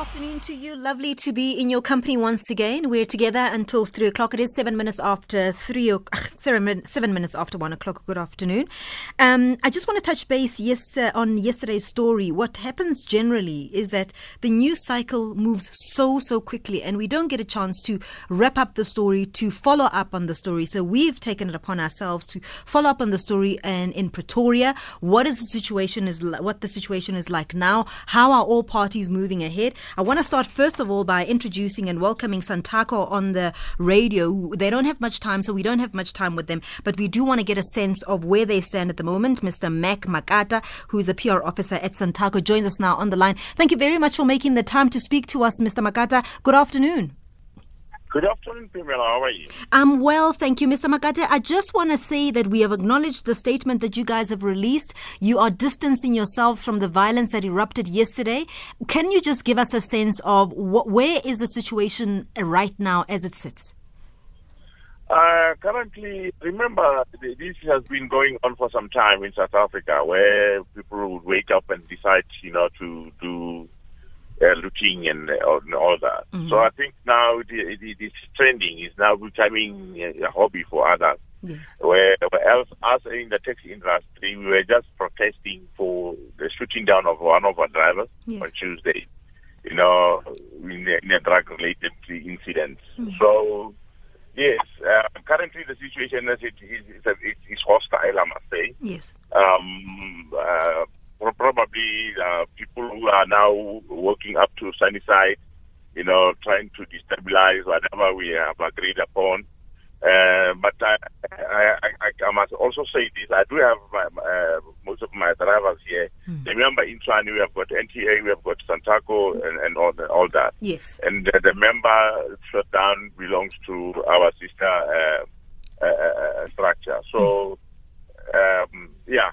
Afternoon to you. Lovely to be in your company once again. We're together until three o'clock. It is seven minutes after three. O- seven, seven minutes after one o'clock. Good afternoon. Um, I just want to touch base yes uh, on yesterday's story. What happens generally is that the news cycle moves so so quickly, and we don't get a chance to wrap up the story, to follow up on the story. So we've taken it upon ourselves to follow up on the story and in Pretoria. What is the situation is what the situation is like now? How are all parties moving ahead? I want to start first of all by introducing and welcoming Santaco on the radio. They don't have much time, so we don't have much time with them, but we do want to get a sense of where they stand at the moment. Mr. Mack Makata, who is a PR officer at Santaco, joins us now on the line. Thank you very much for making the time to speak to us, Mr. Makata. Good afternoon. Good afternoon, Pamela. How are you? I'm well, thank you, Mr. Makata. I just want to say that we have acknowledged the statement that you guys have released. You are distancing yourselves from the violence that erupted yesterday. Can you just give us a sense of what, where is the situation right now as it sits? Uh, currently, remember, this has been going on for some time in South Africa, where people would wake up and decide, you know, to do uh, looting and, uh, and all that. Mm-hmm. So I think now the, the, this trending is now becoming a hobby for others. Yes. Where, where else, us in the taxi industry, we were just protesting for the shooting down of one of our drivers yes. on Tuesday, you know, in a, in a drug-related incident. Mm-hmm. So, yes, uh, currently the situation is it is it is hostile, I must say. Yes. Um, uh, probably uh, people who are now working up to Sunnyside, you know, trying to destabilize whatever we have agreed upon. Uh, but I, I, I, I, must also say this: I do have my, uh, most of my drivers here. Mm. Remember, in Tshwane, we have got NTA, we have got Santaco, and, and all, the, all that. Yes. And uh, the member shutdown belongs to our sister uh, uh, structure. So, mm. um, yeah,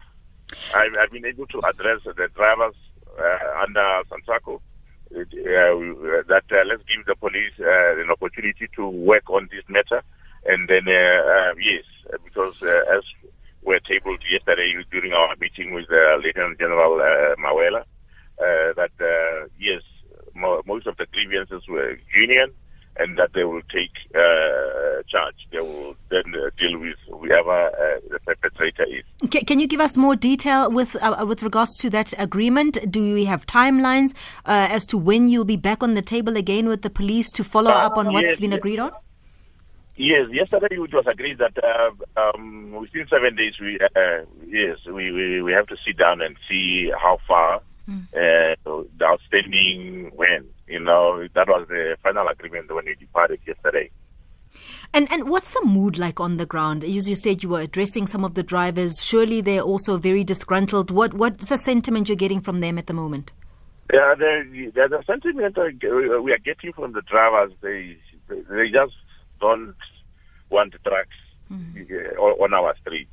I've, I've, been able to address the drivers uh, under Santaco. Uh, that uh, let's give the police uh, an opportunity to work on this matter, and then yes, because as were tabled yesterday during our meeting with uh, Lieutenant General Mawela, that yes, mo- most of the grievances were union, and that they will take uh, charge. They will then uh, deal with whoever uh, the perpetrator is. Can, can, you give us more detail with uh, with regards to that agreement? Do we have timelines uh, as to when you'll be back on the table again with the police to follow up on what's yes, been yes. agreed on? Yes, yesterday it was agreed that um, within seven days, we yes, we, we, we have to sit down and see how far mm. the outstanding when you know, that was the final agreement when we departed yesterday. And and what's the mood like on the ground? As you said, you were addressing some of the drivers. Surely they're also very disgruntled. What what's the sentiment you're getting from them at the moment? Yeah, the, the, the sentiment we are getting from the drivers, they they just don't want trucks mm. on our streets.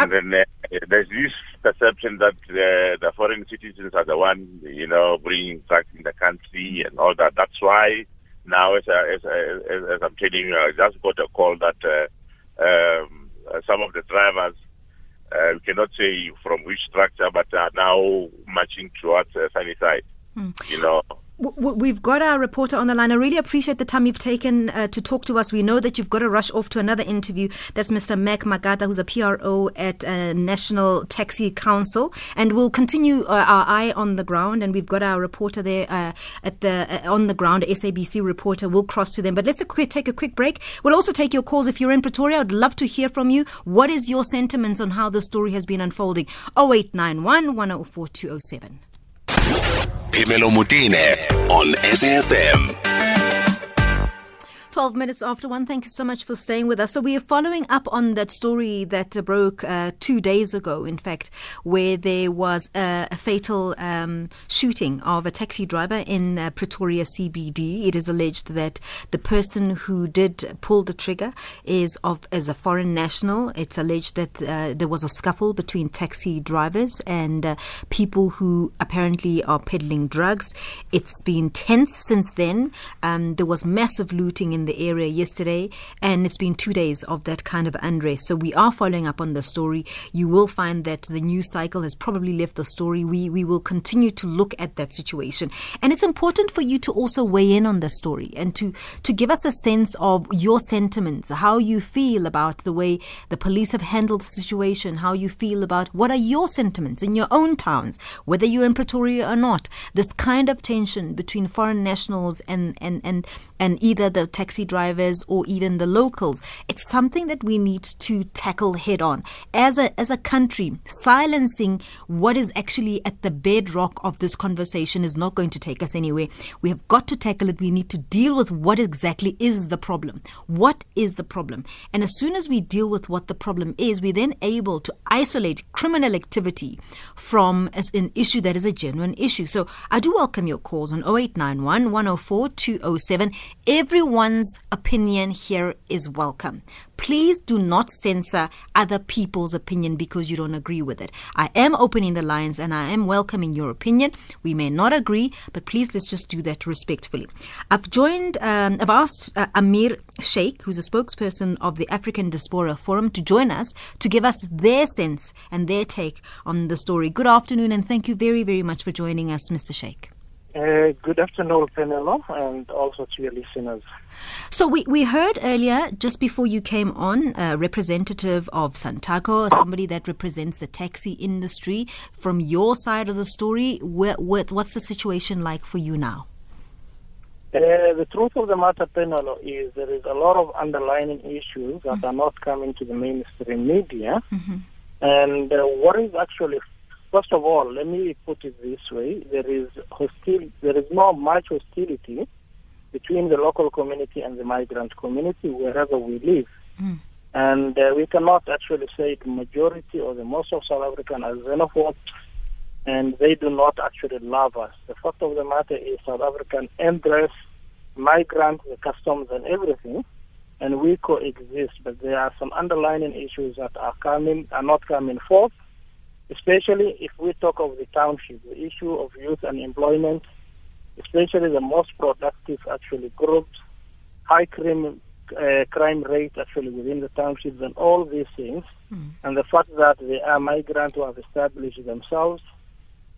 And then uh, there's this perception that uh, the foreign citizens are the one, you know, bringing drugs in the country and all that. That's why now, as, I, as, as, as I'm telling you, I just got a call that uh, um, some of the drivers, uh, we cannot say from which structure, but are now marching towards uh, Sunnyside. Mm. You know, We've got our reporter on the line. I really appreciate the time you've taken uh, to talk to us. We know that you've got to rush off to another interview. That's Mr. Mack Makata, who's a PRO at uh, National Taxi Council, and we'll continue uh, our eye on the ground. And we've got our reporter there uh, at the uh, on the ground, SABC reporter. We'll cross to them. But let's a quick, take a quick break. We'll also take your calls if you're in Pretoria. I'd love to hear from you. What is your sentiments on how the story has been unfolding? 0891 104 207. Phemelo Motene on SAFM. 12 minutes after one. Thank you so much for staying with us. So, we are following up on that story that broke uh, two days ago, in fact, where there was a, a fatal um, shooting of a taxi driver in uh, Pretoria CBD. It is alleged that the person who did pull the trigger is of as a foreign national. It's alleged that uh, there was a scuffle between taxi drivers and uh, people who apparently are peddling drugs. It's been tense since then. Um, there was massive looting in in the area yesterday, and it's been two days of that kind of unrest. So we are following up on the story. You will find that the news cycle has probably left the story. We we will continue to look at that situation, and it's important for you to also weigh in on the story and to to give us a sense of your sentiments, how you feel about the way the police have handled the situation, how you feel about what are your sentiments in your own towns, whether you're in Pretoria or not. This kind of tension between foreign nationals and and and and either the taxi drivers or even the locals. It's something that we need to tackle head on as a as a country. Silencing what is actually at the bedrock of this conversation is not going to take us anywhere. We have got to tackle it. We need to deal with what exactly is the problem. What is the problem? And as soon as we deal with what the problem is, we're then able to isolate criminal activity from as an issue that is a genuine issue. So I do welcome your calls on 0891 104 207. Everyone's opinion here is welcome. Please do not censor other people's opinion because you don't agree with it. I am opening the lines and I am welcoming your opinion. We may not agree, but please let's just do that respectfully. I've joined, um, I've asked uh, Amir Sheikh, who's a spokesperson of the African Diaspora Forum, to join us to give us their sense and their take on the story. Good afternoon and thank you very, very much for joining us, Mr. Sheikh. Uh, good afternoon, Penelo, and also to your listeners. So we, we heard earlier, just before you came on, a representative of Santaco, somebody that represents the taxi industry. From your side of the story, where, where, what's the situation like for you now? Uh, the truth of the matter, Penelo, is there is a lot of underlying issues that mm-hmm. are not coming to the mainstream media. Mm-hmm. And uh, what is actually First of all, let me put it this way: there is hostil, there is not much hostility between the local community and the migrant community wherever we live. Mm. And uh, we cannot actually say the majority or the most of South African are xenophobe, and they do not actually love us. The fact of the matter is South African embrace migrants, the customs, and everything, and we coexist. But there are some underlying issues that are coming, are not coming forth, especially if we talk of the township, the issue of youth unemployment, especially the most productive actually groups, high crime, uh, crime rate actually within the townships and all these things, mm. and the fact that they are migrants who have established themselves,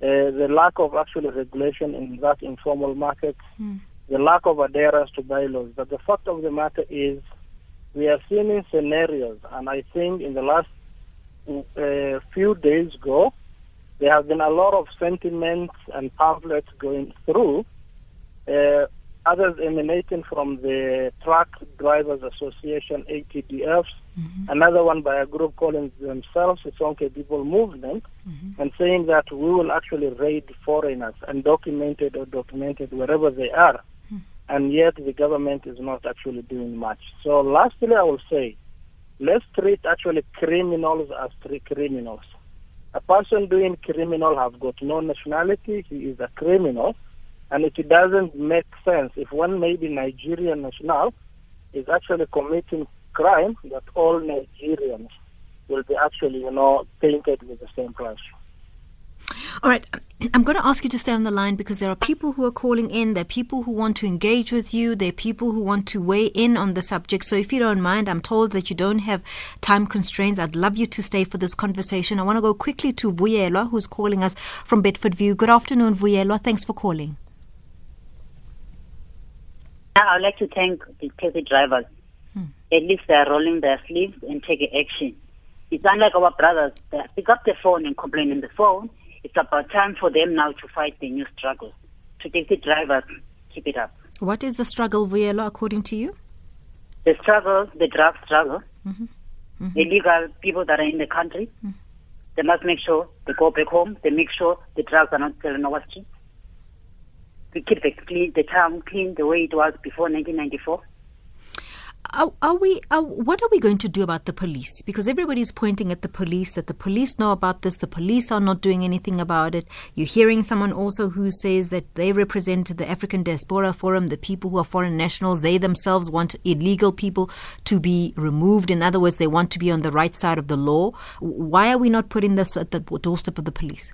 uh, the lack of actually regulation in that informal market, mm. the lack of adherence to bylaws. But the fact of the matter is we are seeing scenarios, and I think in the last a few days ago, there have been a lot of sentiments and pamphlets going through, uh, others emanating from the Truck Drivers Association, ATDFs, mm-hmm. another one by a group calling themselves the Sonke People Movement, mm-hmm. and saying that we will actually raid foreigners, undocumented or documented, wherever they are. Mm-hmm. And yet the government is not actually doing much. So lastly, I will say, let's treat actually criminals as criminals. A person doing criminal has got no nationality, he is a criminal, and it doesn't make sense if one may be Nigerian national is actually committing crime that all Nigerians will be actually, you know, painted with the same brush. All right. I'm going to ask you to stay on the line because there are people who are calling in. There are people who want to engage with you. There are people who want to weigh in on the subject. So if you don't mind, I'm told that you don't have time constraints. I'd love you to stay for this conversation. I want to go quickly to Vuyelwa, who's calling us from Bedfordview. Good afternoon, Vuyelwa. Thanks for calling. I would like to thank the taxi drivers. Hmm. At least they are rolling their sleeves and taking action. It's unlike our brothers. They pick up the phone and complain on the phone it's about time for them now to fight the new struggle. To take the drivers, keep it up. What is the struggle, Vuyelwa, according to you? The struggle, the drug struggle, mm-hmm. Mm-hmm. illegal people that are in the country, mm-hmm. they must make sure they go back home. They make sure the drugs are not selling streets. We keep the, clean, the town clean the way it was before 1994 are, are we? Are, what are we going to do about the police? Because everybody's pointing at the police. That the police know about this. The police are not doing anything about it. You're hearing someone also who says that they represent the African Diaspora Forum, the people who are foreign nationals. They themselves want illegal people to be removed. In other words, they want to be on the right side of the law. Why are we not putting this at the doorstep of the police?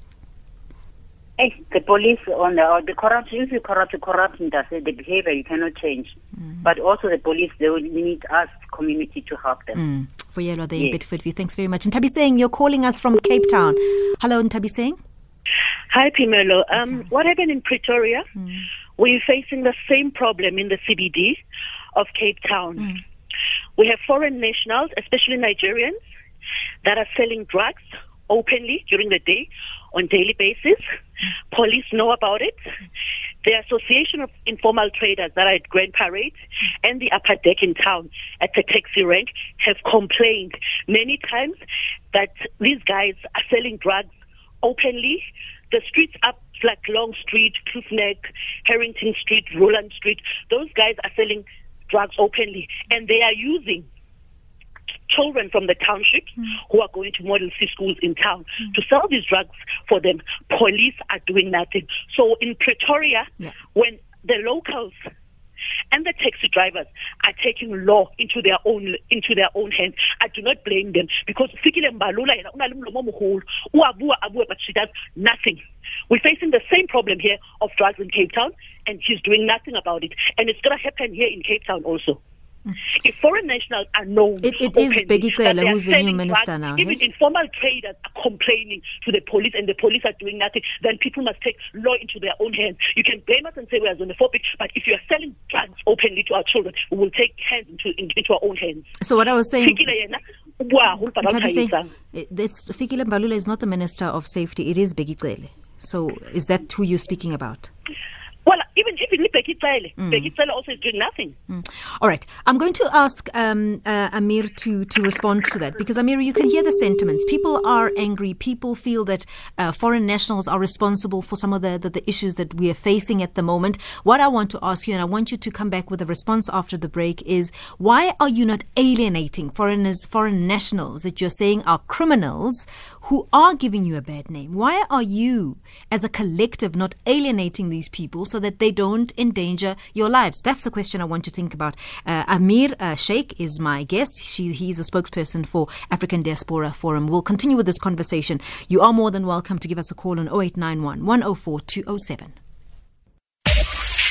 Hey, the police on the, or the corrupt, if you corrupt, corrupt, the behavior you cannot change. Mm. But also the police, they will need us, community, to help them. Mm. Vuyelwa, they yes. Bedfordview. Thanks very much. And Tabiseng, you're calling us from Cape Town. Hello, Tabiseng. Hi, Phemelo. Um, what happened in Pretoria? Mm. We're facing the same problem in the CBD of Cape Town. Mm. We have foreign nationals, especially Nigerians, that are selling drugs openly during the day on daily basis. Police know about it. The Association of Informal Traders that are at Grand Parade and the upper deck in town at the taxi rank have complained many times that these guys are selling drugs openly. The streets up like Long Street, Kloof Harrington Street, Roeland Street, those guys are selling drugs openly and they are using children from the township mm. who are going to Model C schools in town mm. to sell these drugs for them. Police are doing nothing. So in Pretoria, yeah. when the locals and the taxi drivers are taking law into their own into their own hands. I do not blame them because Fikile Mbalula but she does nothing. We're facing the same problem here of drugs in Cape Town, and she's doing nothing about it. And it's going to happen here in Cape Town also. Mm. If foreign nationals are known, it, it is Bheki Cele who's the new minister drugs, now. Even hey? informal traders are complaining to the police, and the police are doing nothing. Then people must take law into their own hands. You can blame us and say we are xenophobic, but if you are selling drugs openly to our children, we will take hands into, into our own hands. So what I was saying. Fikile eh, Mbalula is not the minister of safety. It is Cele. So is that who you're speaking about? Well, even even Bheki Cele, mm. Also is doing nothing. Mm. All right, I'm going to ask um, uh, Amir to to respond to that because Amir, you can hear the sentiments. People are angry. People feel that uh, foreign nationals are responsible for some of the, the, the issues that we are facing at the moment. What I want to ask you, and I want you to come back with a response after the break, is why are you not alienating foreigners, foreign nationals that you're saying are criminals who are giving you a bad name? Why are you, as a collective, not alienating these people so that they don't endanger your lives? That's the question I want you to think about. Uh, Amir uh, Sheikh is my guest. She, he's a spokesperson for African Diaspora Forum. We'll continue with this conversation. You are more than welcome to give us a call on 0891 104 207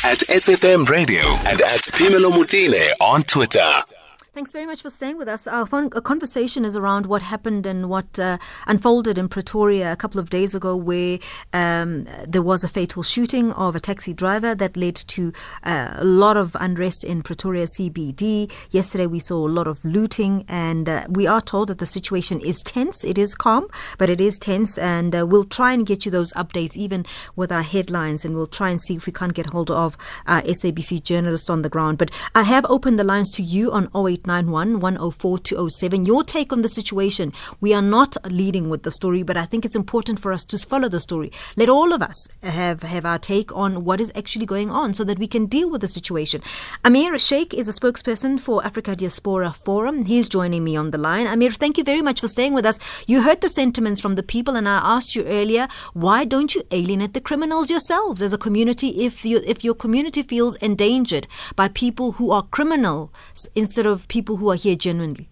at SFM Radio and at Phemelo Motene on Twitter. Thanks very much for staying with us. Our fun, conversation is around what happened and what uh, unfolded in Pretoria a couple of days ago, where um, there was a fatal shooting of a taxi driver that led to uh, a lot of unrest in Pretoria CBD. Yesterday, we saw a lot of looting, and uh, we are told that the situation is tense. It is calm, but it is tense, and uh, we'll try and get you those updates, even with our headlines, and we'll try and see if we can't get hold of our SABC journalists on the ground. But I have opened the lines to you on 08 0891 104 207. Your take on the situation. We are not leading with the story, but I think it's important for us to follow the story. Let all of us have, have our take on what is actually going on so that we can deal with the situation. Amir Sheikh is a spokesperson for Africa Diaspora Forum. He's joining me on the line. Amir, thank you very much for staying with us. You heard the sentiments from the people, and I asked you earlier, why don't you alienate the criminals yourselves as a community if you if your community feels endangered by people who are criminals instead of people who are here genuinely?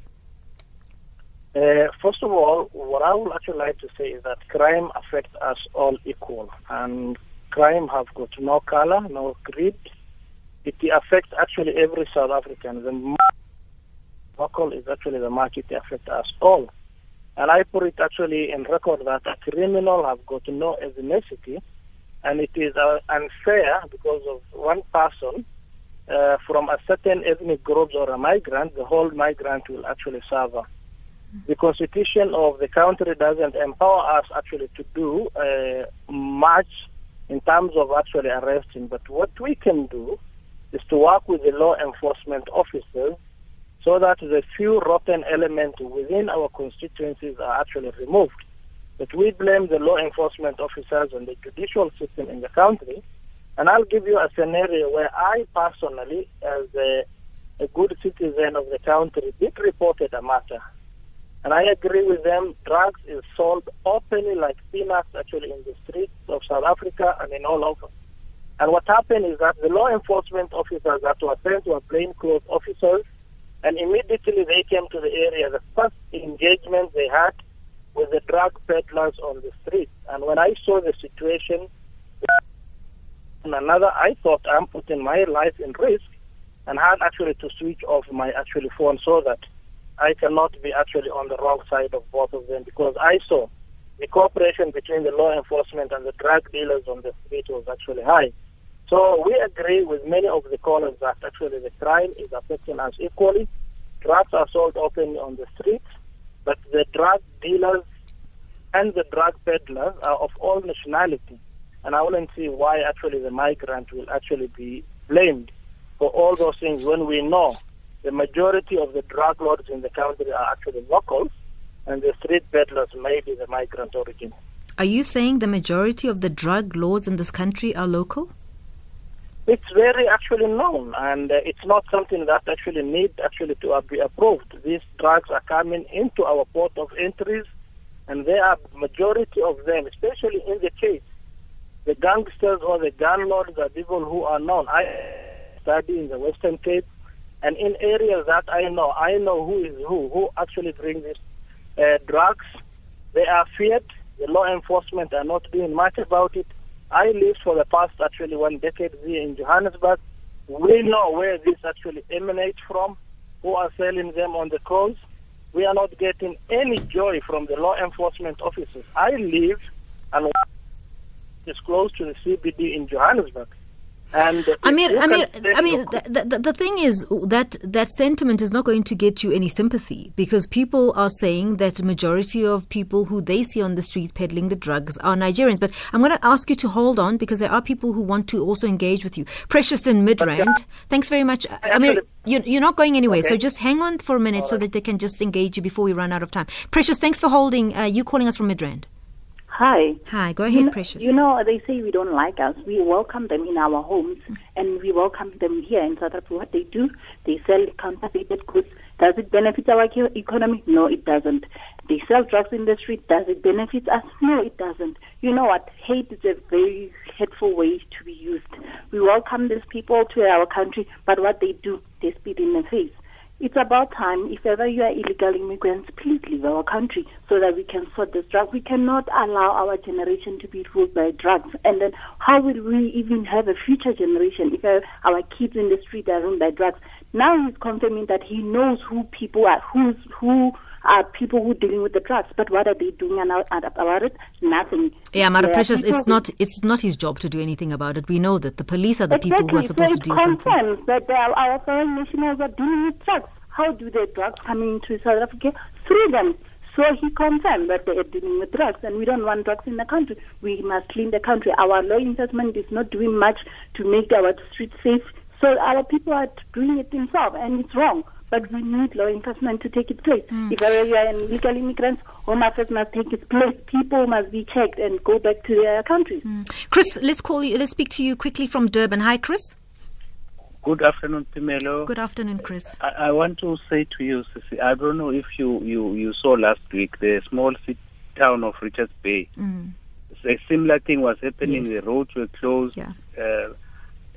Uh, first of all, what I would actually like to say is that crime affects us all equal, and crime have got no color, no creed. It affects actually every South African. The local is actually the market it affects us all. And I put it actually in record that a criminal have got no ethnicity, and it is uh, unfair because of one person uh, from a certain ethnic group or a migrant, the whole migrant will actually suffer. The constitution of the country doesn't empower us actually to do uh, much in terms of actually arresting, but what we can do is to work with the law enforcement officers so that the few rotten elements within our constituencies are actually removed. But we blame the law enforcement officers and the judicial system in the country and I'll give you a scenario where I personally, as a, a good citizen of the country, did reported a matter. And I agree with them, drugs is sold openly like peanuts actually in the streets of South Africa and in all over. And what happened is that the law enforcement officers that were sent were plainclothes officers, and immediately they came to the area. The first engagement they had with the drug peddlers on the street. And when I saw the situation, another, I thought I'm putting my life in risk and had actually to switch off my actually phone so that I cannot be actually on the wrong side of both of them because I saw the cooperation between the law enforcement and the drug dealers on the street was actually high. So we agree with many of the callers that actually the crime is affecting us equally. Drugs are sold openly on the streets, but the drug dealers and the drug peddlers are of all nationality. And I wouldn't see why actually the migrant will actually be blamed for all those things when we know the majority of the drug lords in the country are actually locals and the street peddlers may be the migrant origin. Are you saying the majority of the drug lords in this country are local? It's very actually known, and uh, it's not something that actually need actually to uh, be approved. These drugs are coming into our port of entries, and there are majority of them, especially in the case, the gangsters or the gun lords are people who are known. I study in the Western Cape, and in areas that I know, I know who is who, who actually brings these uh, drugs. They are feared. The law enforcement are not doing much about it. I lived for the past actually one decade here in Johannesburg. We know where this actually emanates from, who are selling them on the coast. We are not getting any joy from the law enforcement officers. I live and is close to the CBD in Johannesburg. And I mean, I mean, I mean, the, the, the thing is that that sentiment is not going to get you any sympathy because people are saying that the majority of people who they see on the street peddling the drugs are Nigerians. But I'm going to ask you to hold on because there are people who want to also engage with you. Precious in Midrand, thanks very much. I mean, you, you're not going anywhere, okay. so just hang on for a minute so that they can just engage you before we run out of time. Precious, thanks for holding. Uh, you calling us from Midrand. Hi. Hi, go ahead, you know, Precious. You know, they say we don't like us. We welcome them in our homes mm. and we welcome them here in South Africa. What they do, they sell counterfeited goods. Does it benefit our economy? No, it doesn't. They sell drugs in the street. Does it benefit us? No, it doesn't. You know what? Hate is a very hateful way to be used. We welcome these people to our country, but what they do, they spit in the face. It's about time, if ever you are illegal immigrants, please leave our country so that we can sort this drug. We cannot allow our generation to be ruled by drugs. And then how will we even have a future generation if our kids in the street are ruled by drugs? Now he's confirming that he knows who people are, who's, who are people who are dealing with the drugs. But what are they doing about it? Nothing. Yeah, Mara Precious, it's not it's not his job to do anything about it. We know that the police are the exactly. people who are supposed so to do something. that our foreign nationals are dealing with drugs. How do the drugs coming into South Africa? Through them. So he confirmed that they are dealing with drugs, and we don't want drugs in the country. We must clean the country. Our law enforcement is not doing much to make our streets safe. So our people are doing it themselves, and it's wrong but we need law enforcement to take its place. Mm. If there are illegal immigrants, Home Affairs must take its place. People must be checked and go back to their countries. Mm. Chris, let's call you. Let's speak to you quickly from Durban. Hi, Chris. Good afternoon, Pimelo. Good afternoon, Chris. I, I, want to say to you, Sissy, I don't know if you, you, you saw last week the small city town of Richards Bay. Mm. A similar thing was happening. Yes. The roads were closed. Yeah. Uh,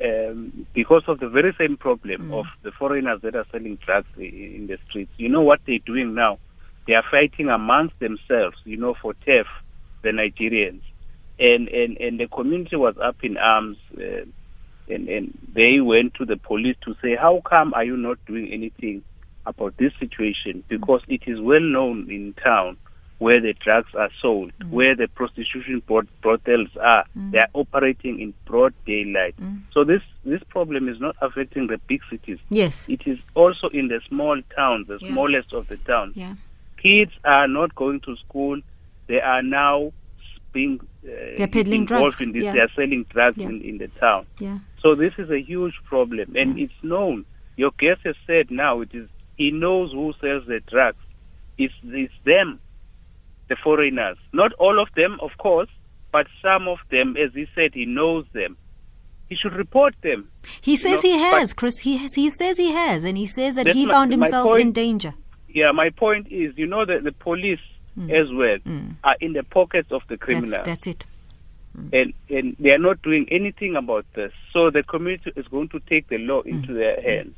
um, because of the very same problem mm. of the foreigners that are selling drugs in the streets. You know what they're doing now? They are fighting amongst themselves, you know, for turf, the Nigerians. And, and, and the community was up in arms. Uh, and, and they went to the police to say, how come are you not doing anything about this situation? Because it is well known in town where the drugs are sold, mm. where the prostitution brothels are. Mm. They are operating in broad daylight. Mm. So this this problem is not affecting the big cities. Yes, it is also in the small towns, the yeah. smallest of the towns. Yeah. Kids are not going to school. They are now being uh, They're peddling involved drugs. in this. Yeah. They are selling drugs yeah. in, in the town. Yeah. So this is a huge problem, and it's known. Your guest has said now it is he knows who sells the drugs. It's it's them the foreigners. Not all of them, of course, but some of them, as he said, he knows them. He should report them. He says know, he has, Chris. He has, he says he has, and he says that he found himself point, in danger. Yeah, my point is, you know, that the police mm. as well mm. are in the pockets of the criminals. That's, that's it. Mm. And and they are not doing anything about this. So the community is going to take the law into mm. their hands.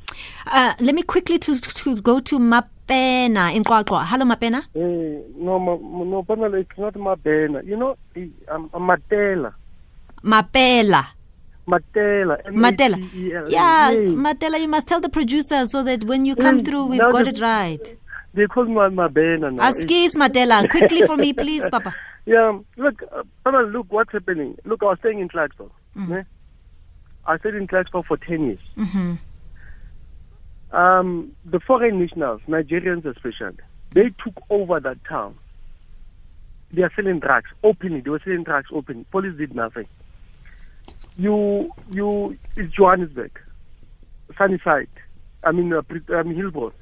Uh, let me quickly to to go to Map Mapena in Qwaqwa. Hello, Mapena. Hey, no, ma, no, Pamela, it's not Mapena. You know, I'm, I'm Matela. Mapela. Matela. Matela. M-A-T-E-L-A. Yeah, Yes. Matela, you must tell the producer so that when you come through, we've got it right. They call me Mabena now. Askis Matela, quickly for me, please, Papa. Yeah, look, uh, Papa, look what's happening. Look, I was staying in Clarksville. Mm. ne? I stayed in Clarksville for 10 years. hmm Um, the foreign nationals, Nigerians especially, they took over that town. They are selling drugs openly. They were selling drugs openly. Police did nothing. You, you, it's Johannesburg, Sunnyside. I mean, uh, I mean Hillbrow.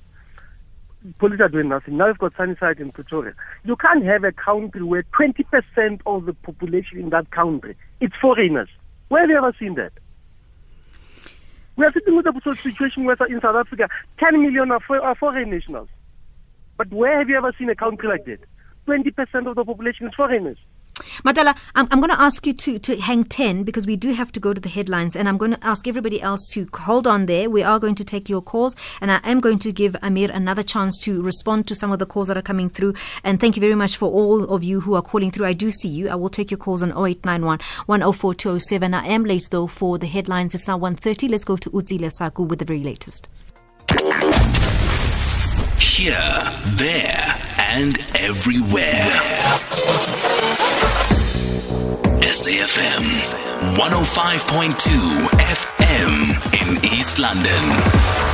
Police are doing nothing. Now you've got Sunnyside in Pretoria. You can't have a country where 20% of the population in that country it's foreigners. Where have you ever seen that? We are sitting with a situation where in South Africa, 10 million are, for, are foreign nationals. But where have you ever seen a country like that? 20% of the population is foreigners. Matela, I'm, I'm going to ask you to, to hang 10 because we do have to go to the headlines. And I'm going to ask everybody else to hold on there. We are going to take your calls. And I am going to give Amir another chance to respond to some of the calls that are coming through. And thank you very much for all of you who are calling through. I do see you. I will take your calls on 0891 104 207. I am late though for the headlines. It's now 1.30. Let's go to Uzi Lesaku with the very latest. Here, there, and everywhere. SAFM 105.2 FM in East London.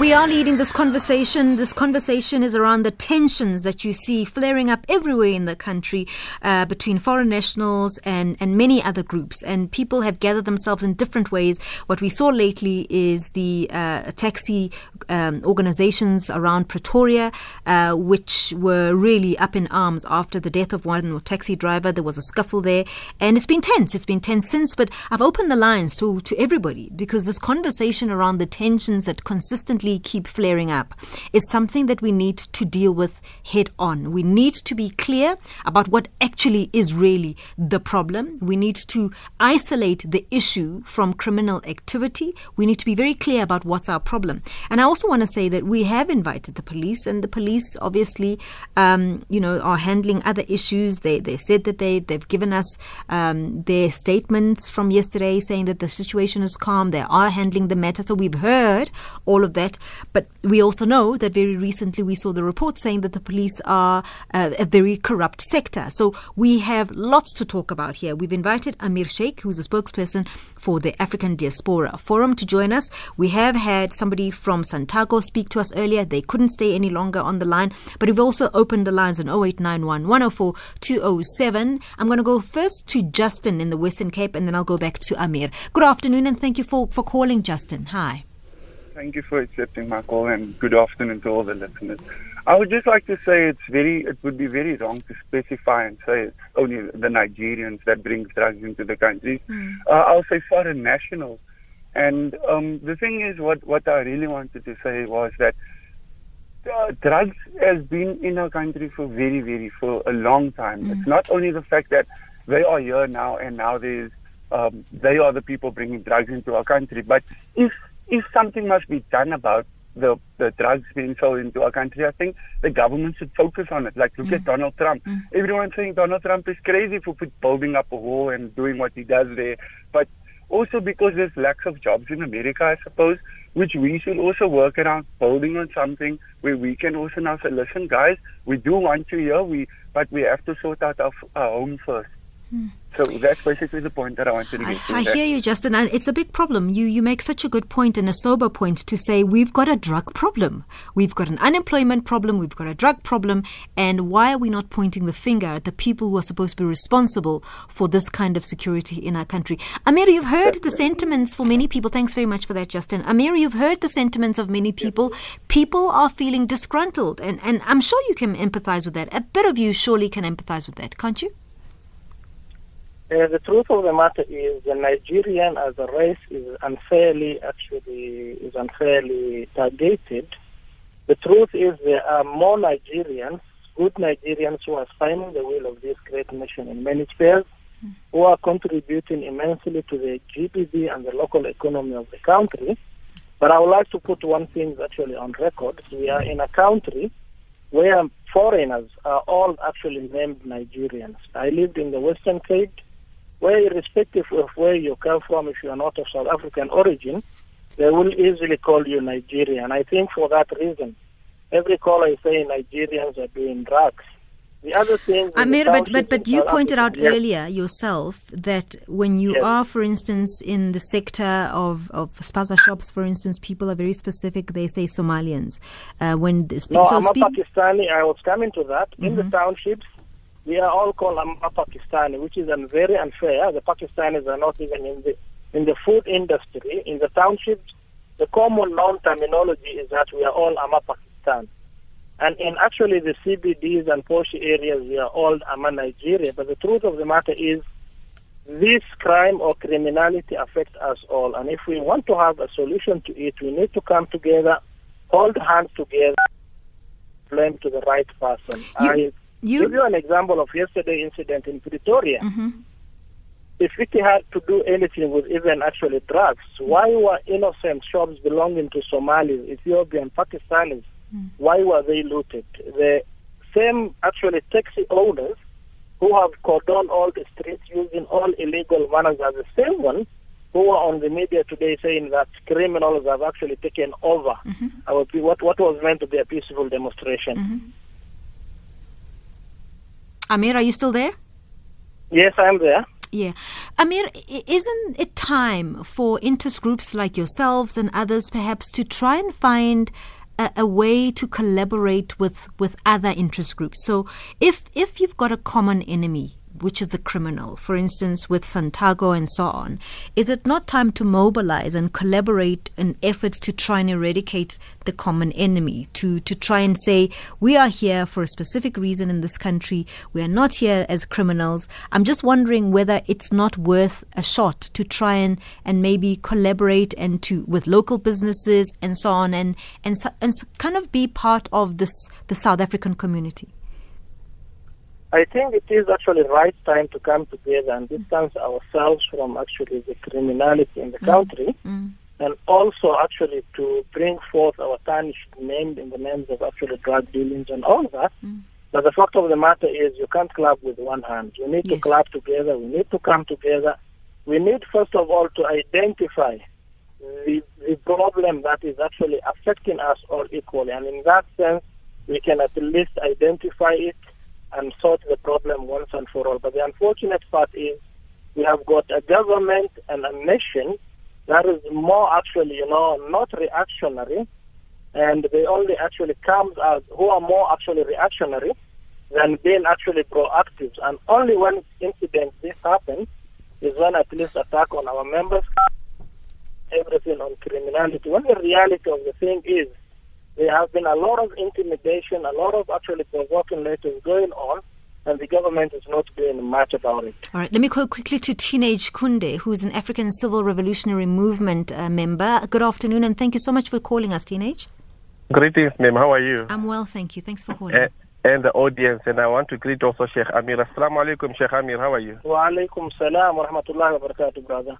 We are leading this conversation. This conversation is around the tensions that you see flaring up everywhere in the country uh, between foreign nationals and, and many other groups. And people have gathered themselves in different ways. What we saw lately is the uh, taxi um, organizations around Pretoria, uh, which were really up in arms after the death of one taxi driver. There was a scuffle there. And it's been tense. It's been tense since. But I've opened the lines to, to everybody because this conversation around the tensions that consistently keep flaring up is something that we need to deal with head on. We need to be clear about what actually is really the problem. We need to isolate the issue from criminal activity. We need to be very clear about what's our problem. And I also want to say that we have invited the police, and the police obviously, um, you know, are handling other issues. They they said that they they've given us um, their statements from yesterday saying that the situation is calm. They are handling the matter. So we've heard all of that. But we also know that very recently we saw the report saying that the police are uh, a very corrupt sector. So we have lots to talk about here. We've invited Amir Sheikh, who's a spokesperson for the African Diaspora Forum, to join us. We have had somebody from Santaco speak to us earlier. They couldn't stay any longer on the line, but we've also opened the lines on 0891 104 207. I'm going to go first to Justin in the Western Cape and then I'll go back to Amir. Good afternoon and thank you for, for calling, Justin. Hi. Thank you for accepting my call and good afternoon to all the listeners. I would just like to say it's very, it would be very wrong to specify and say it's only the Nigerians that bring drugs into the country. Hmm. Uh, I'll say foreign nationals. And um, the thing is, what, what I really wanted to say was that uh, drugs has been in our country for very, very, for a long time. It's not only the fact that they are here now and now there's, um, they are the people bringing drugs into our country. But if, if something must be done about the, the drugs being sold into our country, I think the government should focus on it. Like, look at mm. Donald Trump. Mm. Everyone's saying Donald Trump is crazy for put, building up a wall and doing what he does there. But also because there's lack of jobs in America, I suppose, which we should also work around building on something where we can also now say, listen, guys, we do want you here, we, but we have to sort out our, our home first. So that's basically the point that I wanted to I, to. I that- hear you, Justin, and it's a big problem. You you make such a good point and a sober point to say we've got a drug problem, we've got an unemployment problem, we've got a drug problem, and why are we not pointing the finger at the people who are supposed to be responsible for this kind of security in our country? Amir, you've heard the sentiments for many people. Thanks very much for that, Justin. Amir, you've heard the sentiments of many people. People are feeling disgruntled, and and I'm sure you can empathize with that. A bit of you surely can empathize with that, can't you? Uh, the truth of the matter is the Nigerian as a race is unfairly actually is unfairly targeted. The truth is there are more Nigerians, good Nigerians who are signing the will of this great nation in many spheres, who are contributing immensely to the GDP and the local economy of the country. But I would like to put one thing actually on record. We are in a country where foreigners are all actually named Nigerians. I lived in the Western Cape where irrespective of where you come from, if you are not of South African origin, they will easily call you Nigerian. I think for that reason, every caller is saying Nigerians are doing drugs. The other thing, Amir, but but but you pointed out yes. earlier yourself that when you yes. are, for instance, in the sector of of spaza shops, for instance, people are very specific. They say Somalians. Uh, when spe- no, so I'm spe- a Pakistani. I was coming to that. Mm-hmm. In the mm-hmm. townships, we are all called Amma Pakistani, which is very unfair. The Pakistanis are not even in the in the food industry. In the townships, the common known terminology is that we are all Amma Pakistan. And in actually the CBDs and posh areas, we are all Amma Nigeria. But the truth of the matter is, this crime or criminality affects us all. And if we want to have a solution to it, we need to come together, hold hands together, blame to the right person. You, I you... give you an example of yesterday incident in Pretoria. Mm-hmm. If it had to do anything with even actually drugs, why were innocent shops belonging to Somalis, Ethiopian, Pakistanis Mm. Why were they looted? The same actually taxi owners who have cordoned all the streets using all illegal manners are the same ones who are on the media today saying that criminals have actually taken over mm-hmm. our, what, what was meant to be a peaceful demonstration. Amir, are you still there? Yes, I'm there. Yeah. Amir, isn't it time for interest groups like yourselves and others perhaps to try and find a, a, way to collaborate with, with other interest groups. So if if you've got a common enemy, which is the criminal, for instance, with Santaco and so on, is it not time to mobilize and collaborate in efforts to try and eradicate the common enemy, to, to try and say, we are here for a specific reason in this country, we are not here as criminals. I'm just wondering whether it's not worth a shot to try and, and maybe collaborate and to with local businesses and so on and, and, and kind of be part of this the South African community. I think it is actually right time to come together and distance ourselves from actually the criminality in the mm. country, mm. and also actually to bring forth our tarnished name in the names of actually drug dealings and all that. Mm. But the fact of the matter is, you can't clap with one hand. You need yes. to clap together. We need to come together. We need, first of all, to identify the, the problem that is actually affecting us all equally. And in that sense, we can at least identify it and sort the problem once and for all. But the unfortunate part is we have got a government and a nation that is more actually, you know, not reactionary, and they only actually comes out who are more actually reactionary than being actually proactive. And only when incidents this happen is when at least attack on our members, everything on criminality. When the reality of the thing is there has been a lot of intimidation, a lot of actually provoking letters going on, and the government is not doing much about it. All right, let me go quickly to Teenage Kunde, who is an African Civil Revolutionary Movement uh, member. Good afternoon, and thank you so much for calling us, Teenage. Greetings, ma'am. How are you? I'm well, thank you. Thanks for calling. Uh, and the audience, and I want to greet also Sheikh Amir. Assalamu alaikum, Sheikh Amir. How are you? Wa alaikum salam wa rahmatullahi wa barakatuh, brother.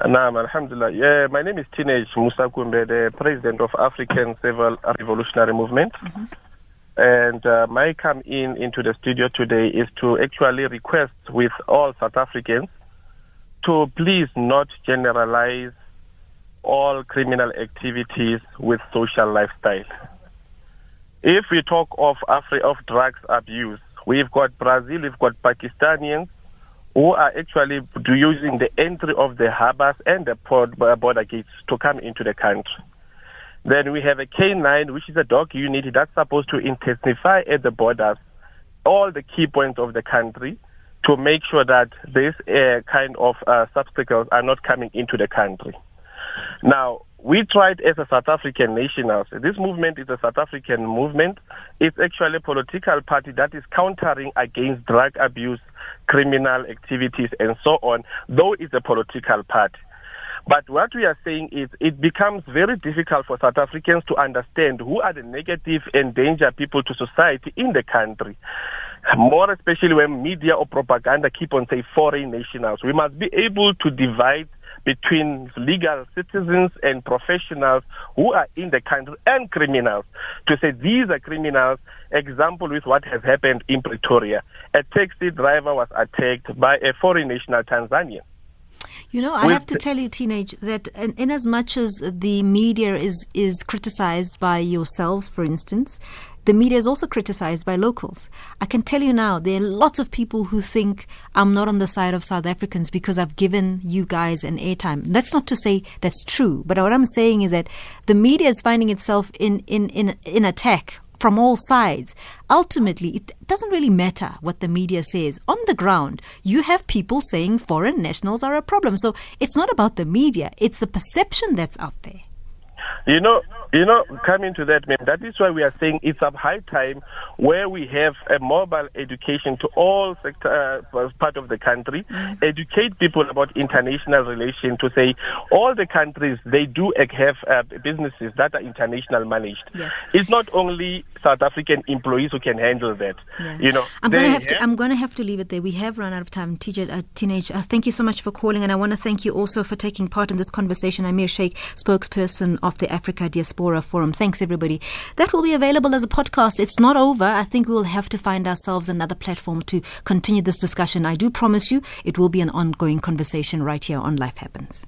Naam, Alhamdulillah. Yeah, my name is Teenage Musa Kumbe, the president of African Civil Revolutionary Movement. Mm-hmm. And uh, my come in into the studio today is to actually request with all South Africans to please not generalize all criminal activities with social lifestyle. If we talk of Afri- of drugs abuse, we've got Brazil, we've got Pakistanians, who are actually using the entry of the harbors and the port uh, border gates to come into the country. Then we have a K9, which is a dog unit that's supposed to intensify at the borders all the key points of the country to make sure that this uh, kind of uh, obstacles are not coming into the country. Now, we tried as a South African nationals. This movement is a South African movement. It's actually a political party that is countering against drug abuse, criminal activities, and so on, though it's a political party. But what we are saying is it becomes very difficult for South Africans to understand who are the negative and danger people to society in the country. More especially when media or propaganda keep on saying foreign nationals. We must be able to divide between legal citizens and professionals who are in the country and criminals to say these are criminals. Example with what has happened in Pretoria. A taxi driver was attacked by a foreign national Tanzanian. You know, I have to tell you, teenage, that in, in, as much as the media is is criticized by yourselves, for instance, the media is also criticized by locals. I can tell you now, there are lots of people who think I'm not on the side of South Africans because I've given you guys an airtime. That's not to say that's true, but what I'm saying is that the media is finding itself in in in, in attack from all sides. Ultimately, it doesn't really matter what the media says. On the ground, you have people saying foreign nationals are a problem. So it's not about the media, it's the perception that's out there. You know, you know, coming to that, man, that is why we are saying it's a high time where we have a mobile education to all sector, uh, part of the country, mm. educate people about international relations to say all the countries, they do have uh, businesses that are international managed. Yeah. It's not only South African employees who can handle that. Yeah. You know, I'm going to have to. I'm going to have to leave it there. We have run out of time. TJ, uh, teenage. Uh, thank you so much for calling, and I want to thank you also for taking part in this conversation. Amir Sheikh, spokesperson of the Africa Diaspora Forum. Thanks, everybody. That will be available as a podcast. It's not over. I think we will have to find ourselves another platform to continue this discussion. I do promise you, it will be an ongoing conversation right here on Life Happens.